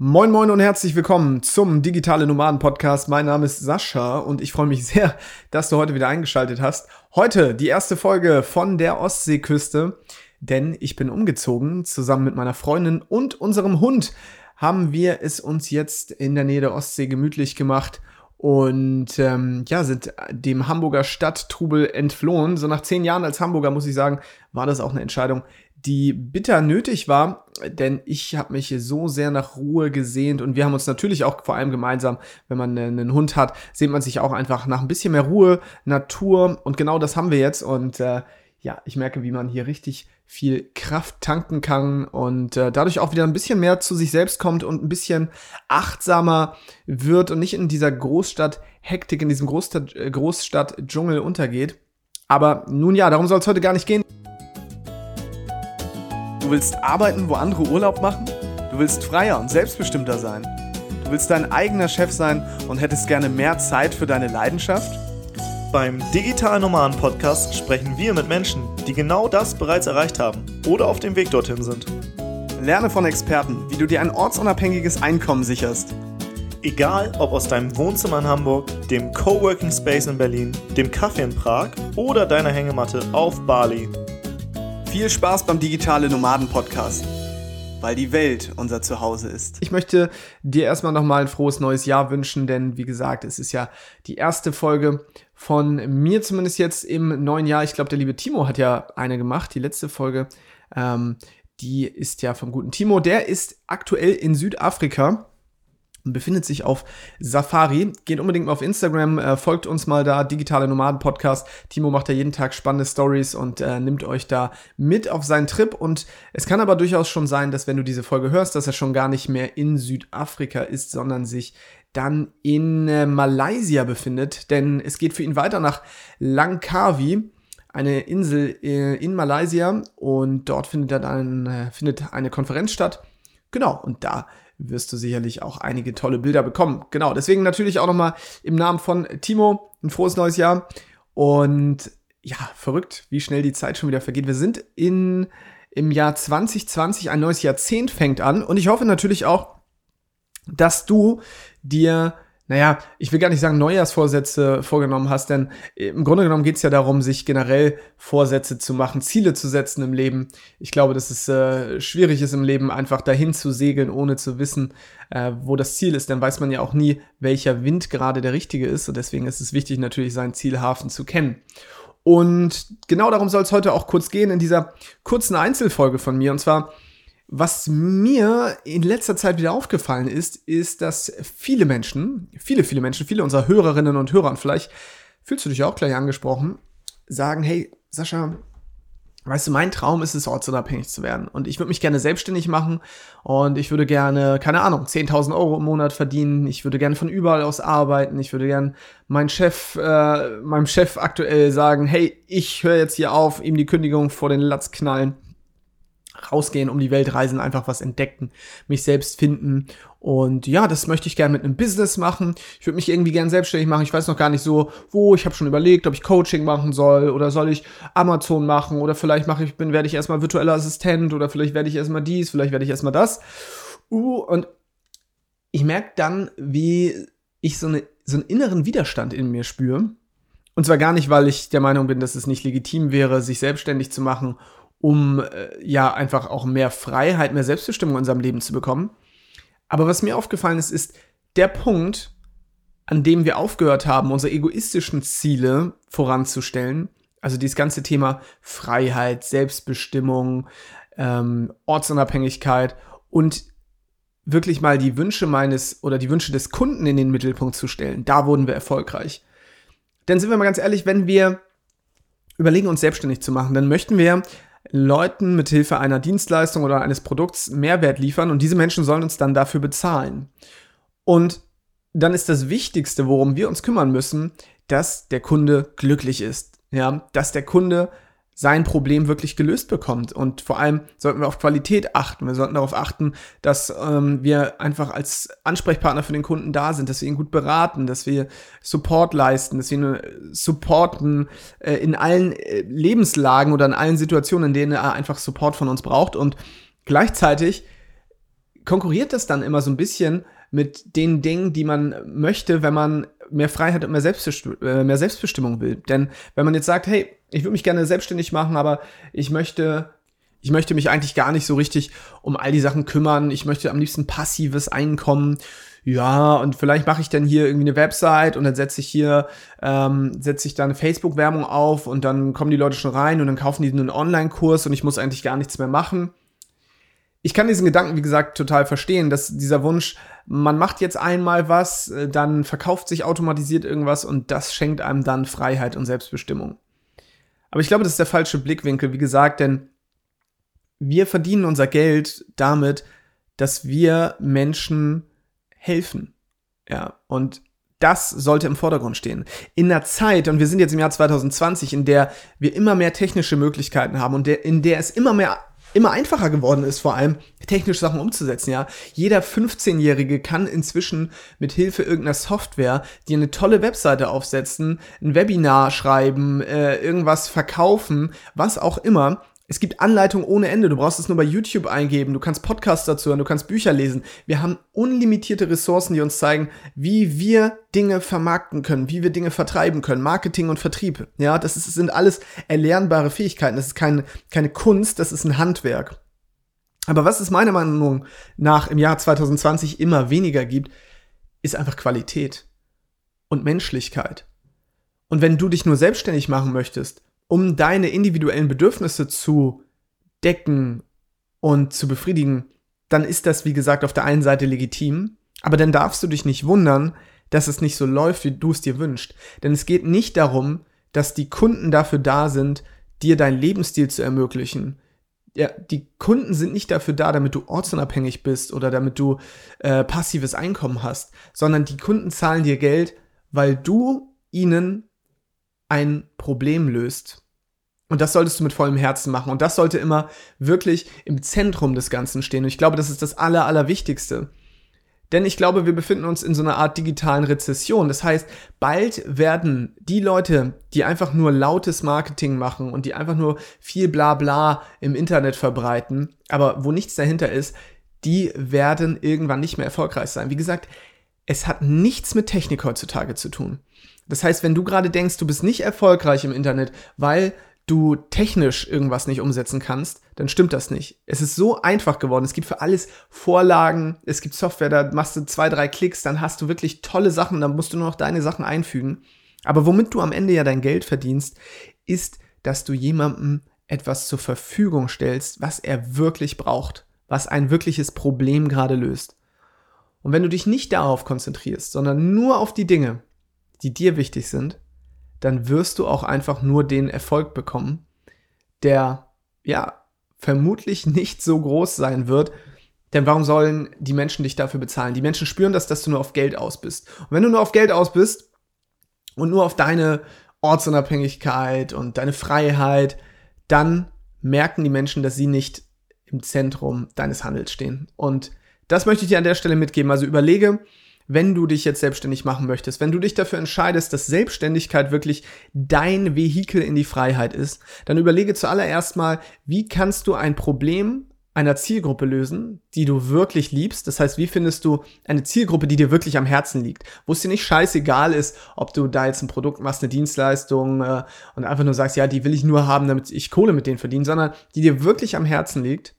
Moin Moin und herzlich willkommen zum Digitale Nomaden Podcast. Mein Name ist Sascha und ich freue mich sehr, dass du heute wieder eingeschaltet hast. Heute die erste Folge von der Ostseeküste, denn ich bin umgezogen. Zusammen mit meiner Freundin und unserem Hund haben wir es uns jetzt in der Nähe der Ostsee gemütlich gemacht und ähm, ja, sind dem Hamburger Stadttrubel entflohen. So nach zehn Jahren als Hamburger muss ich sagen, war das auch eine Entscheidung, die bitter nötig war, denn ich habe mich so sehr nach Ruhe gesehnt und wir haben uns natürlich auch vor allem gemeinsam, wenn man einen Hund hat, sehnt man sich auch einfach nach ein bisschen mehr Ruhe, Natur und genau das haben wir jetzt und äh, ja, ich merke, wie man hier richtig viel Kraft tanken kann und äh, dadurch auch wieder ein bisschen mehr zu sich selbst kommt und ein bisschen achtsamer wird und nicht in dieser Großstadt-Hektik, in diesem äh, Großstadt-Dschungel untergeht. Aber nun ja, darum soll es heute gar nicht gehen. Du willst arbeiten, wo andere Urlaub machen? Du willst freier und selbstbestimmter sein? Du willst dein eigener Chef sein und hättest gerne mehr Zeit für deine Leidenschaft? Beim Digital Nomaden Podcast sprechen wir mit Menschen, die genau das bereits erreicht haben oder auf dem Weg dorthin sind. Lerne von Experten, wie du dir ein ortsunabhängiges Einkommen sicherst. Egal ob aus deinem Wohnzimmer in Hamburg, dem Coworking Space in Berlin, dem Kaffee in Prag oder deiner Hängematte auf Bali. Viel Spaß beim Digitale Nomaden Podcast weil die Welt unser Zuhause ist. Ich möchte dir erstmal nochmal ein frohes neues Jahr wünschen, denn wie gesagt, es ist ja die erste Folge von mir zumindest jetzt im neuen Jahr. Ich glaube, der liebe Timo hat ja eine gemacht, die letzte Folge. Ähm, die ist ja vom guten Timo. Der ist aktuell in Südafrika befindet sich auf Safari. Geht unbedingt mal auf Instagram, äh, folgt uns mal da, Digitale Nomaden Podcast. Timo macht da jeden Tag spannende Stories und äh, nimmt euch da mit auf seinen Trip. Und es kann aber durchaus schon sein, dass wenn du diese Folge hörst, dass er schon gar nicht mehr in Südafrika ist, sondern sich dann in äh, Malaysia befindet. Denn es geht für ihn weiter nach Langkawi eine Insel äh, in Malaysia und dort findet dann äh, findet eine Konferenz statt. Genau, und da wirst du sicherlich auch einige tolle Bilder bekommen. Genau, deswegen natürlich auch nochmal im Namen von Timo ein frohes neues Jahr. Und ja, verrückt, wie schnell die Zeit schon wieder vergeht. Wir sind in, im Jahr 2020, ein neues Jahrzehnt fängt an. Und ich hoffe natürlich auch, dass du dir naja, ich will gar nicht sagen Neujahrsvorsätze vorgenommen hast, denn im Grunde genommen geht es ja darum, sich generell Vorsätze zu machen, Ziele zu setzen im Leben. Ich glaube, dass es äh, schwierig ist im Leben, einfach dahin zu segeln, ohne zu wissen, äh, wo das Ziel ist. Dann weiß man ja auch nie, welcher Wind gerade der richtige ist. Und deswegen ist es wichtig, natürlich seinen Zielhafen zu kennen. Und genau darum soll es heute auch kurz gehen in dieser kurzen Einzelfolge von mir. Und zwar was mir in letzter Zeit wieder aufgefallen ist, ist, dass viele Menschen, viele, viele Menschen, viele unserer Hörerinnen und Hörer, und vielleicht fühlst du dich auch gleich angesprochen, sagen, hey, Sascha, weißt du, mein Traum ist es, ortsunabhängig zu werden. Und ich würde mich gerne selbstständig machen und ich würde gerne, keine Ahnung, 10.000 Euro im Monat verdienen. Ich würde gerne von überall aus arbeiten. Ich würde gerne mein Chef, äh, meinem Chef aktuell sagen, hey, ich höre jetzt hier auf, ihm die Kündigung vor den Latz knallen rausgehen, um die Welt reisen, einfach was entdecken, mich selbst finden. Und ja, das möchte ich gerne mit einem Business machen. Ich würde mich irgendwie gerne selbstständig machen. Ich weiß noch gar nicht so, wo. Ich habe schon überlegt, ob ich Coaching machen soll oder soll ich Amazon machen oder vielleicht mache ich, bin, werde ich erstmal virtueller Assistent oder vielleicht werde ich erstmal dies, vielleicht werde ich erstmal das. Uh, und ich merke dann, wie ich so, eine, so einen inneren Widerstand in mir spüre. Und zwar gar nicht, weil ich der Meinung bin, dass es nicht legitim wäre, sich selbstständig zu machen um äh, ja einfach auch mehr Freiheit, mehr Selbstbestimmung in unserem Leben zu bekommen. Aber was mir aufgefallen ist, ist der Punkt, an dem wir aufgehört haben, unsere egoistischen Ziele voranzustellen. Also dieses ganze Thema Freiheit, Selbstbestimmung, ähm, Ortsunabhängigkeit und wirklich mal die Wünsche meines oder die Wünsche des Kunden in den Mittelpunkt zu stellen. Da wurden wir erfolgreich. Denn sind wir mal ganz ehrlich, wenn wir überlegen, uns selbstständig zu machen, dann möchten wir Leuten mit Hilfe einer Dienstleistung oder eines Produkts Mehrwert liefern und diese Menschen sollen uns dann dafür bezahlen. Und dann ist das Wichtigste, worum wir uns kümmern müssen, dass der Kunde glücklich ist. Ja, dass der Kunde sein Problem wirklich gelöst bekommt. Und vor allem sollten wir auf Qualität achten. Wir sollten darauf achten, dass ähm, wir einfach als Ansprechpartner für den Kunden da sind, dass wir ihn gut beraten, dass wir Support leisten, dass wir ihn äh, supporten äh, in allen äh, Lebenslagen oder in allen Situationen, in denen er einfach Support von uns braucht. Und gleichzeitig konkurriert das dann immer so ein bisschen mit den Dingen, die man möchte, wenn man mehr Freiheit und mehr, Selbstbestimm äh, mehr Selbstbestimmung will. Denn wenn man jetzt sagt, hey, ich würde mich gerne selbstständig machen, aber ich möchte ich möchte mich eigentlich gar nicht so richtig um all die Sachen kümmern. Ich möchte am liebsten passives Einkommen. Ja, und vielleicht mache ich dann hier irgendwie eine Website und dann setze ich hier, ähm, setze ich da eine Facebook-Werbung auf und dann kommen die Leute schon rein und dann kaufen die einen Online-Kurs und ich muss eigentlich gar nichts mehr machen ich kann diesen Gedanken, wie gesagt, total verstehen, dass dieser Wunsch, man macht jetzt einmal was, äh, dann verkauft sich automatisiert irgendwas und das schenkt einem dann Freiheit und Selbstbestimmung. Aber ich glaube, das ist der falsche Blickwinkel, wie gesagt, denn wir verdienen unser Geld damit, dass wir Menschen helfen. Ja, und das sollte im Vordergrund stehen. In einer Zeit, und wir sind jetzt im Jahr 2020, in der wir immer mehr technische Möglichkeiten haben und der, in der es immer mehr immer einfacher geworden ist, vor allem technische Sachen umzusetzen, ja. Jeder 15-Jährige kann inzwischen mit Hilfe irgendeiner Software dir eine tolle Webseite aufsetzen, ein Webinar schreiben, äh, irgendwas verkaufen, was auch immer. Es gibt Anleitungen ohne Ende. Du brauchst es nur bei YouTube eingeben. Du kannst Podcasts dazu hören, du kannst Bücher lesen. Wir haben unlimitierte Ressourcen, die uns zeigen, wie wir Dinge vermarkten können, wie wir Dinge vertreiben können. Marketing und Vertrieb. Ja, das, ist, sind alles erlernbare Fähigkeiten. Das ist keine, keine Kunst, das ist ein Handwerk. Aber was es meiner Meinung nach im Jahr 2020 immer weniger gibt, ist einfach Qualität und Menschlichkeit. Und wenn du dich nur selbstständig machen möchtest, um deine individuellen Bedürfnisse zu decken und zu befriedigen, dann ist das, wie gesagt, auf der einen Seite legitim, aber dann darfst du dich nicht wundern, dass es nicht so läuft, wie du es dir wünschst. Denn es geht nicht darum, dass die Kunden dafür da sind, dir deinen Lebensstil zu ermöglichen. Ja, die Kunden sind nicht dafür da, damit du ortsunabhängig bist oder damit du äh, passives Einkommen hast, sondern die Kunden zahlen dir Geld, weil du ihnen ein Problem löst. Und das solltest du mit vollem Herzen machen. Und das sollte immer wirklich im Zentrum des Ganzen stehen. Und ich glaube, das ist das Aller, Allerwichtigste. Denn ich glaube, wir befinden uns in so einer Art digitalen Rezession. Das heißt, bald werden die Leute, die einfach nur lautes Marketing machen und die einfach nur viel Blabla im Internet verbreiten, aber wo nichts dahinter ist, die werden irgendwann nicht mehr erfolgreich sein. Wie gesagt, es hat nichts mit Technik heutzutage zu tun. Das heißt, wenn du gerade denkst, du bist nicht erfolgreich im Internet, weil du technisch irgendwas nicht umsetzen kannst, dann stimmt das nicht. Es ist so einfach geworden. Es gibt für alles Vorlagen, es gibt Software, da machst du zwei, drei Klicks, dann hast du wirklich tolle Sachen, dann musst du nur noch deine Sachen einfügen. Aber womit du am Ende ja dein Geld verdienst, ist, dass du jemandem etwas zur Verfügung stellst, was er wirklich braucht, was ein wirkliches Problem gerade löst. Und wenn du dich nicht darauf konzentrierst, sondern nur auf die Dinge, die dir wichtig sind, dann wirst du auch einfach nur den Erfolg bekommen, der ja vermutlich nicht so groß sein wird. Denn warum sollen die Menschen dich dafür bezahlen? Die Menschen spüren das, dass du nur auf Geld aus bist. Und wenn du nur auf Geld aus bist und nur auf deine Ortsunabhängigkeit und deine Freiheit, dann merken die Menschen, dass sie nicht im Zentrum deines Handels stehen. Und das möchte ich dir an der Stelle mitgeben. Also überlege, wenn du dich jetzt selbstständig machen möchtest, wenn du dich dafür entscheidest, dass Selbstständigkeit wirklich dein Vehikel in die Freiheit ist, dann überlege zuallererst mal, wie kannst du ein Problem einer Zielgruppe lösen, die du wirklich liebst. Das heißt, wie findest du eine Zielgruppe, die dir wirklich am Herzen liegt, wo es dir nicht scheißegal ist, ob du da jetzt ein Produkt machst, eine Dienstleistung äh, und einfach nur sagst, ja, die will ich nur haben, damit ich Kohle mit denen verdiene, sondern die dir wirklich am Herzen liegt.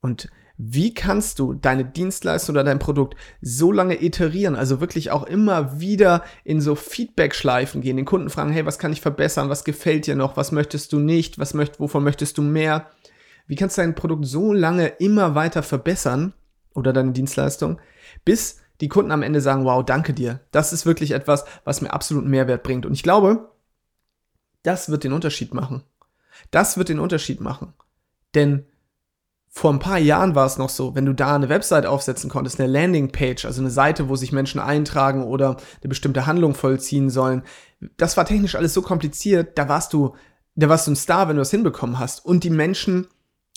Und wie kannst du deine Dienstleistung oder dein Produkt so lange iterieren, also wirklich auch immer wieder in so Feedback-Schleifen gehen, den Kunden fragen, hey, was kann ich verbessern, was gefällt dir noch, was möchtest du nicht, was möcht, wovon möchtest du mehr? Wie kannst du dein Produkt so lange immer weiter verbessern oder deine Dienstleistung, bis die Kunden am Ende sagen, wow, danke dir. Das ist wirklich etwas, was mir absoluten Mehrwert bringt. Und ich glaube, das wird den Unterschied machen. Das wird den Unterschied machen. Denn vor ein paar Jahren war es noch so, wenn du da eine Website aufsetzen konntest, eine Landingpage, also eine Seite, wo sich Menschen eintragen oder eine bestimmte Handlung vollziehen sollen, das war technisch alles so kompliziert, da warst du, da warst du ein Star, wenn du das hinbekommen hast. Und die Menschen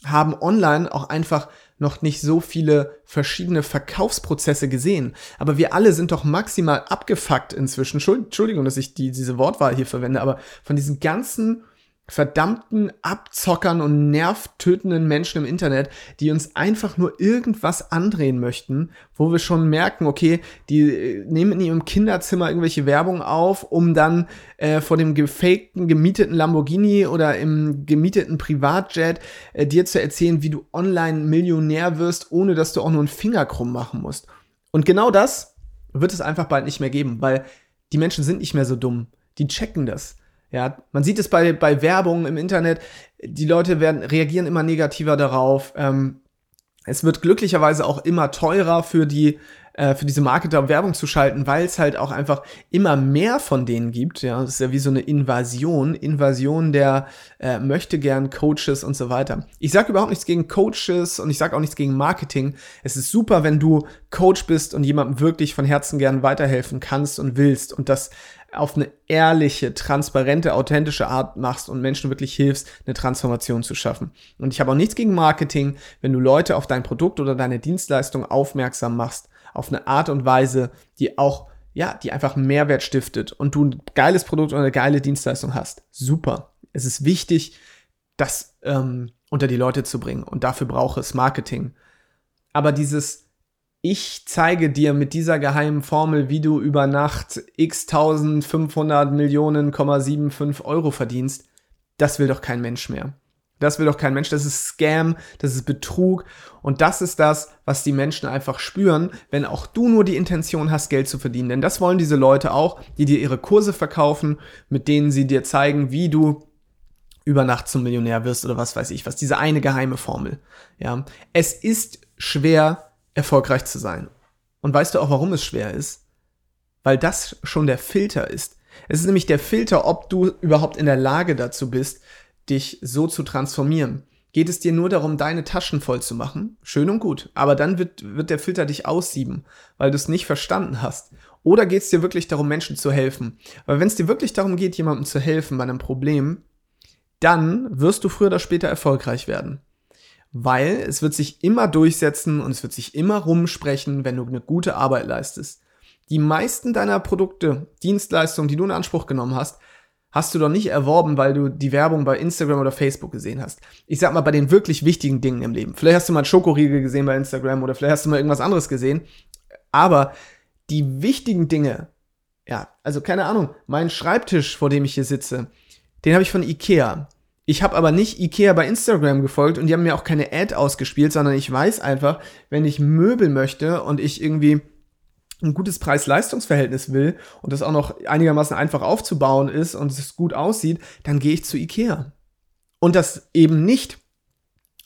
haben online auch einfach noch nicht so viele verschiedene Verkaufsprozesse gesehen. Aber wir alle sind doch maximal abgefuckt inzwischen. Entschuldigung, dass ich die, diese Wortwahl hier verwende, aber von diesen ganzen verdammten Abzockern und nervtötenden Menschen im Internet, die uns einfach nur irgendwas andrehen möchten, wo wir schon merken, okay, die äh, nehmen in ihrem Kinderzimmer irgendwelche Werbung auf, um dann äh, vor dem gefakten, gemieteten Lamborghini oder im gemieteten Privatjet äh, dir zu erzählen, wie du online Millionär wirst, ohne dass du auch nur einen Finger krumm machen musst. Und genau das wird es einfach bald nicht mehr geben, weil die Menschen sind nicht mehr so dumm. Die checken das. Ja, man sieht es bei, bei Werbung im Internet. Die Leute werden, reagieren immer negativer darauf. Ähm, es wird glücklicherweise auch immer teurer für die äh, für diese Marketer Werbung zu schalten, weil es halt auch einfach immer mehr von denen gibt. Ja, das ist ja wie so eine Invasion, Invasion der äh, möchte gern Coaches und so weiter. Ich sage überhaupt nichts gegen Coaches und ich sage auch nichts gegen Marketing. Es ist super, wenn du Coach bist und jemandem wirklich von Herzen gern weiterhelfen kannst und willst und das auf eine ehrliche, transparente, authentische Art machst und Menschen wirklich hilfst, eine Transformation zu schaffen. Und ich habe auch nichts gegen Marketing, wenn du Leute auf dein Produkt oder deine Dienstleistung aufmerksam machst, auf eine Art und Weise, die auch, ja, die einfach Mehrwert stiftet und du ein geiles Produkt oder eine geile Dienstleistung hast. Super. Es ist wichtig, das ähm, unter die Leute zu bringen und dafür braucht es Marketing. Aber dieses ich zeige dir mit dieser geheimen Formel, wie du über Nacht x 1500 Millionen,75 Euro verdienst, das will doch kein Mensch mehr. Das will doch kein Mensch. Das ist Scam, das ist Betrug. Und das ist das, was die Menschen einfach spüren, wenn auch du nur die Intention hast, Geld zu verdienen. Denn das wollen diese Leute auch, die dir ihre Kurse verkaufen, mit denen sie dir zeigen, wie du über Nacht zum Millionär wirst oder was weiß ich was. Diese eine geheime Formel. Ja. Es ist schwer, erfolgreich zu sein. Und weißt du auch, warum es schwer ist? Weil das schon der Filter ist. Es ist nämlich der Filter, ob du überhaupt in der Lage dazu bist, dich so zu transformieren. Geht es dir nur darum, deine Taschen voll zu machen? Schön und gut. Aber dann wird, wird der Filter dich aussieben, weil du es nicht verstanden hast. Oder geht es dir wirklich darum, Menschen zu helfen? Weil wenn es dir wirklich darum geht, jemandem zu helfen bei einem Problem, dann wirst du früher oder später erfolgreich werden weil es wird sich immer durchsetzen und es wird sich immer rumsprechen, wenn du eine gute Arbeit leistest. Die meisten deiner Produkte, Dienstleistungen, die du in Anspruch genommen hast, hast du doch nicht erworben, weil du die Werbung bei Instagram oder Facebook gesehen hast. Ich sag mal, bei den wirklich wichtigen Dingen im Leben. Vielleicht hast du mal einen Schokoriegel gesehen bei Instagram oder vielleicht hast du mal irgendwas anderes gesehen. Aber die wichtigen Dinge, ja, also keine Ahnung, mein Schreibtisch, vor dem ich hier sitze, den habe ich von Ikea. Ich habe aber nicht Ikea bei Instagram gefolgt und die haben mir auch keine Ad ausgespielt, sondern ich weiß einfach, wenn ich Möbel möchte und ich irgendwie ein gutes Preis-Leistungs-Verhältnis will und das auch noch einigermaßen einfach aufzubauen ist und es gut aussieht, dann gehe ich zu Ikea. Und das eben nicht,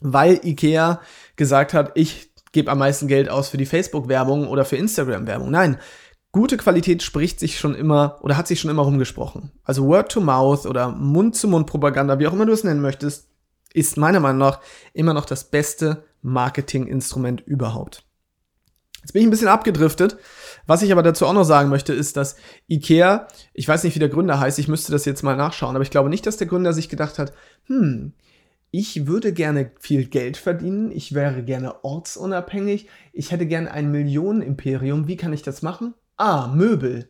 weil Ikea gesagt hat, ich gebe am meisten Geld aus für die Facebook-Werbung oder für Instagram-Werbung. Nein, gute Qualität spricht sich schon immer oder hat sich schon immer rumgesprochen. Also Word to Mouth oder Mund-zu-Mund-Propaganda, wie auch immer du es nennen möchtest, ist meiner Meinung nach immer noch das beste Marketinginstrument überhaupt. Jetzt bin ich ein bisschen abgedriftet. Was ich aber dazu auch noch sagen möchte, ist, dass IKEA, ich weiß nicht, wie der Gründer heißt, ich müsste das jetzt mal nachschauen, aber ich glaube nicht, dass der Gründer sich gedacht hat, hm, ich würde gerne viel Geld verdienen, ich wäre gerne ortsunabhängig, ich hätte gerne ein Millionenimperium, wie kann ich das machen? Ah, Möbel.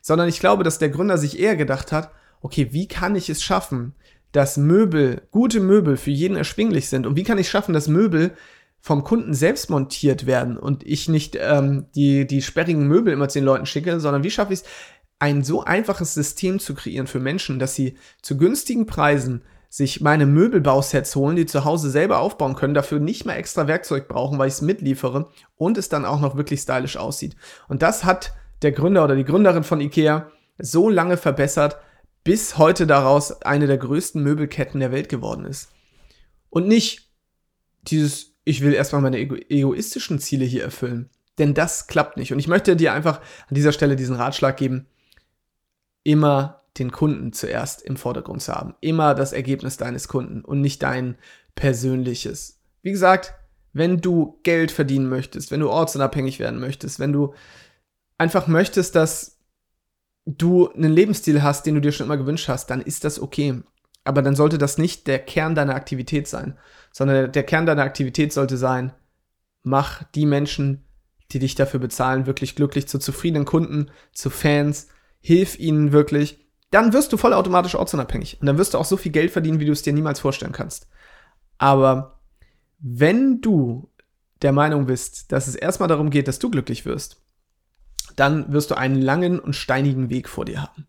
Sondern ich glaube, dass der Gründer sich eher gedacht hat, okay, wie kann ich es schaffen, dass Möbel, gute Möbel für jeden erschwinglich sind? Und wie kann ich schaffen, dass Möbel vom Kunden selbst montiert werden und ich nicht ähm, die, die sperrigen Möbel immer zu den Leuten schicke, sondern wie schaffe ich es, ein so einfaches System zu kreieren für Menschen, dass sie zu günstigen Preisen sich meine Möbelbausets holen, die zu Hause selber aufbauen können, dafür nicht mehr extra Werkzeug brauchen, weil ich es mitliefere und es dann auch noch wirklich stylisch aussieht. Und das hat der Gründer oder die Gründerin von IKEA so lange verbessert, bis heute daraus eine der größten Möbelketten der Welt geworden ist. Und nicht dieses, ich will erstmal meine ego egoistischen Ziele hier erfüllen. Denn das klappt nicht. Und ich möchte dir einfach an dieser Stelle diesen Ratschlag geben, immer den Kunden zuerst im Vordergrund zu haben. Immer das Ergebnis deines Kunden und nicht dein persönliches. Wie gesagt, wenn du Geld verdienen möchtest, wenn du ortsunabhängig werden möchtest, wenn du einfach möchtest, dass du einen Lebensstil hast, den du dir schon immer gewünscht hast, dann ist das okay. Aber dann sollte das nicht der Kern deiner Aktivität sein, sondern der Kern deiner Aktivität sollte sein, mach die Menschen, die dich dafür bezahlen, wirklich glücklich zu zufriedenen Kunden, zu Fans, hilf ihnen wirklich dann wirst du vollautomatisch ortsunabhängig. Und dann wirst du auch so viel Geld verdienen, wie du es dir niemals vorstellen kannst. Aber wenn du der Meinung bist, dass es erstmal darum geht, dass du glücklich wirst, dann wirst du einen langen und steinigen Weg vor dir haben.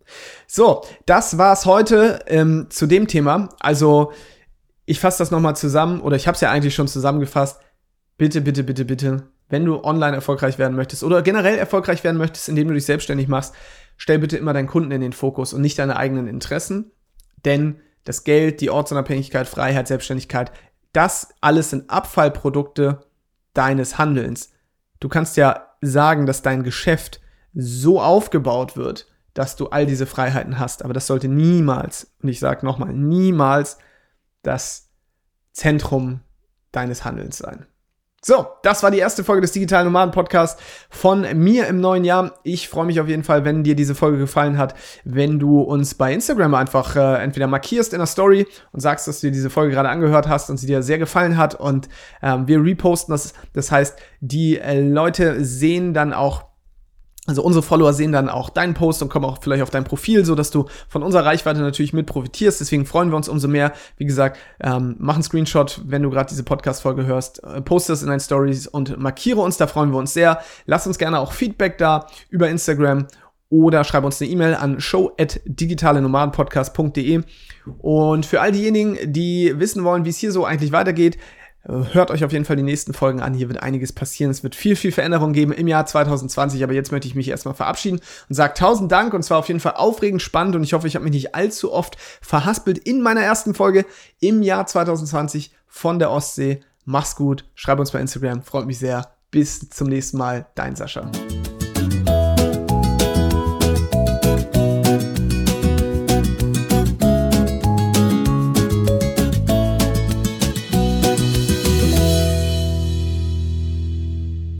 So, das war's heute ähm, zu dem Thema. Also, ich fasse das nochmal zusammen, oder ich habe es ja eigentlich schon zusammengefasst. Bitte, bitte, bitte, bitte, wenn du online erfolgreich werden möchtest oder generell erfolgreich werden möchtest, indem du dich selbstständig machst, stell bitte immer deinen Kunden in den Fokus und nicht deine eigenen Interessen. Denn das Geld, die Ortsunabhängigkeit, Freiheit, Selbstständigkeit, das alles sind Abfallprodukte deines Handelns. Du kannst ja sagen, dass dein Geschäft so aufgebaut wird, dass du all diese Freiheiten hast. Aber das sollte niemals, und ich sage nochmal, niemals das Zentrum deines Handelns sein. So, das war die erste Folge des Digitalen Nomaden Podcasts von mir im neuen Jahr. Ich freue mich auf jeden Fall, wenn dir diese Folge gefallen hat, wenn du uns bei Instagram einfach äh, entweder markierst in der Story und sagst, dass du dir diese Folge gerade angehört hast und sie dir sehr gefallen hat und ähm, wir reposten das. Das heißt, die äh, Leute sehen dann auch also unsere Follower sehen dann auch deinen Post und kommen auch vielleicht auf dein Profil, so dass du von unserer Reichweite natürlich mit profitierst. Deswegen freuen wir uns umso mehr. Wie gesagt, ähm, mach einen Screenshot, wenn du gerade diese Podcast-Folge hörst, äh, poste es in deinen Stories und markiere uns. Da freuen wir uns sehr. Lass uns gerne auch Feedback da über Instagram oder schreib uns eine E-Mail an show@digitalenomadenpodcast.de. Und für all diejenigen, die wissen wollen, wie es hier so eigentlich weitergeht, Hört euch auf jeden Fall die nächsten Folgen an. Hier wird einiges passieren. Es wird viel, viel Veränderung geben im Jahr 2020. Aber jetzt möchte ich mich erstmal verabschieden und sage tausend Dank. Und zwar auf jeden Fall aufregend spannend. Und ich hoffe, ich habe mich nicht allzu oft verhaspelt in meiner ersten Folge im Jahr 2020 von der Ostsee. Mach's gut. Schreib uns bei Instagram. Freut mich sehr. Bis zum nächsten Mal. Dein Sascha.